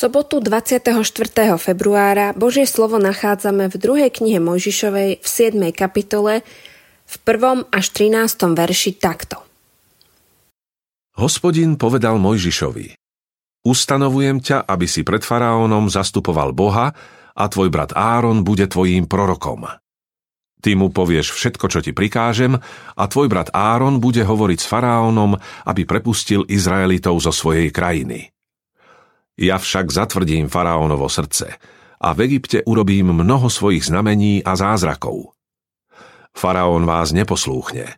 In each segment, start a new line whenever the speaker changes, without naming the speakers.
sobotu 24. februára Božie slovo nachádzame v druhej knihe Mojžišovej v 7. kapitole v 1. až 13. verši takto.
Hospodin povedal Mojžišovi Ustanovujem ťa, aby si pred faraónom zastupoval Boha a tvoj brat Áron bude tvojím prorokom. Ty mu povieš všetko, čo ti prikážem a tvoj brat Áron bude hovoriť s faraónom, aby prepustil Izraelitov zo svojej krajiny. Ja však zatvrdím faraónovo srdce a v Egypte urobím mnoho svojich znamení a zázrakov. Faraón vás neposlúchne,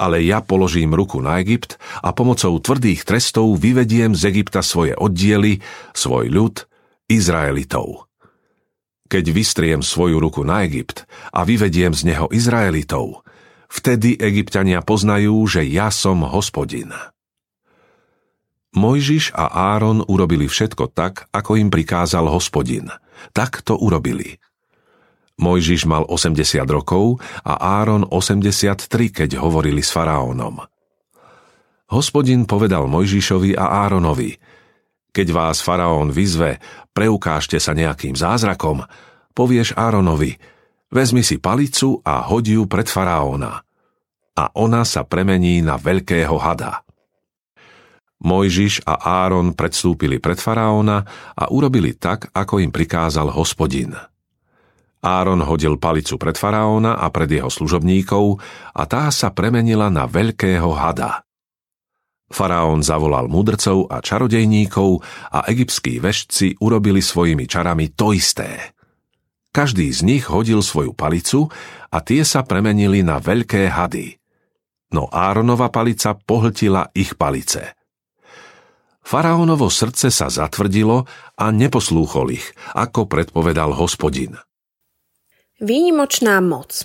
ale ja položím ruku na Egypt a pomocou tvrdých trestov vyvediem z Egypta svoje oddiely, svoj ľud, Izraelitov. Keď vystriem svoju ruku na Egypt a vyvediem z neho Izraelitov, vtedy Egyptiania poznajú, že ja som hospodin. Mojžiš a Áron urobili všetko tak, ako im prikázal hospodin. Tak to urobili. Mojžiš mal 80 rokov a Áron 83, keď hovorili s faraónom. Hospodin povedal Mojžišovi a Áronovi, keď vás faraón vyzve, preukážte sa nejakým zázrakom, povieš Áronovi, vezmi si palicu a hodí pred faraóna. A ona sa premení na veľkého hada. Mojžiš a Áron predstúpili pred faraóna a urobili tak, ako im prikázal hospodin. Áron hodil palicu pred faraóna a pred jeho služobníkov a tá sa premenila na veľkého hada. Faraón zavolal mudrcov a čarodejníkov a egyptskí vešci urobili svojimi čarami to isté. Každý z nich hodil svoju palicu a tie sa premenili na veľké hady. No Áronova palica pohltila ich palice – Faraónovo srdce sa zatvrdilo a neposlúchol ich, ako predpovedal hospodin.
Výnimočná moc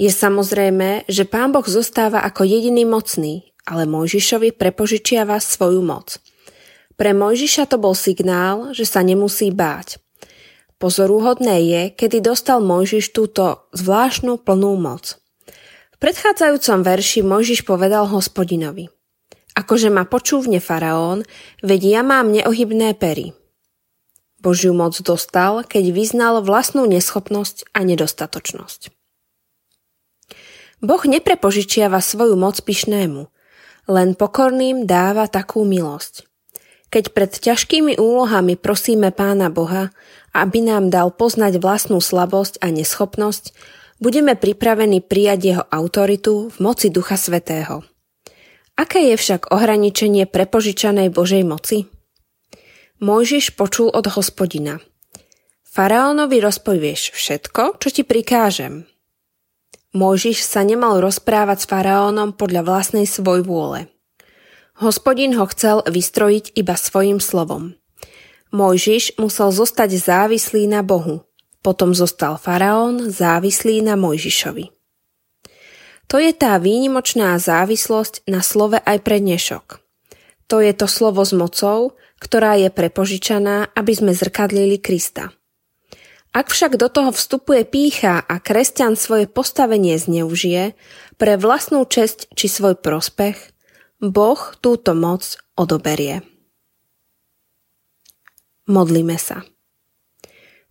Je samozrejme, že pán Boh zostáva ako jediný mocný, ale Mojžišovi prepožičiava svoju moc. Pre Mojžiša to bol signál, že sa nemusí báť. Pozorúhodné je, kedy dostal Mojžiš túto zvláštnu plnú moc. V predchádzajúcom verši Mojžiš povedal hospodinovi – Akože ma počúvne faraón, veď ja mám neohybné pery. Božiu moc dostal, keď vyznal vlastnú neschopnosť a nedostatočnosť. Boh neprepožičiava svoju moc pyšnému, len pokorným dáva takú milosť. Keď pred ťažkými úlohami prosíme Pána Boha, aby nám dal poznať vlastnú slabosť a neschopnosť, budeme pripravení prijať jeho autoritu v moci Ducha Svetého. Aké je však ohraničenie prepožičanej Božej moci? Mojžiš počul od hospodina. Faraónovi rozpovieš všetko, čo ti prikážem. Mojžiš sa nemal rozprávať s faraónom podľa vlastnej svoj vôle. Hospodin ho chcel vystrojiť iba svojim slovom. Mojžiš musel zostať závislý na Bohu. Potom zostal faraón závislý na Mojžišovi. To je tá výnimočná závislosť na slove aj pre dnešok. To je to slovo s mocou, ktorá je prepožičaná, aby sme zrkadlili Krista. Ak však do toho vstupuje pícha a kresťan svoje postavenie zneužije pre vlastnú česť či svoj prospech, Boh túto moc odoberie. Modlíme sa.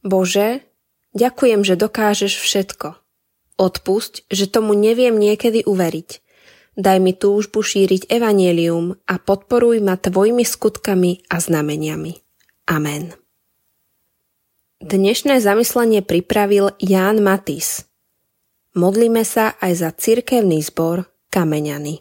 Bože, ďakujem, že dokážeš všetko – Odpusť, že tomu neviem niekedy uveriť. Daj mi túžbu šíriť evanielium a podporuj ma tvojimi skutkami a znameniami. Amen. Dnešné zamyslenie pripravil Ján Matis. Modlíme sa aj za cirkevný zbor Kameňany.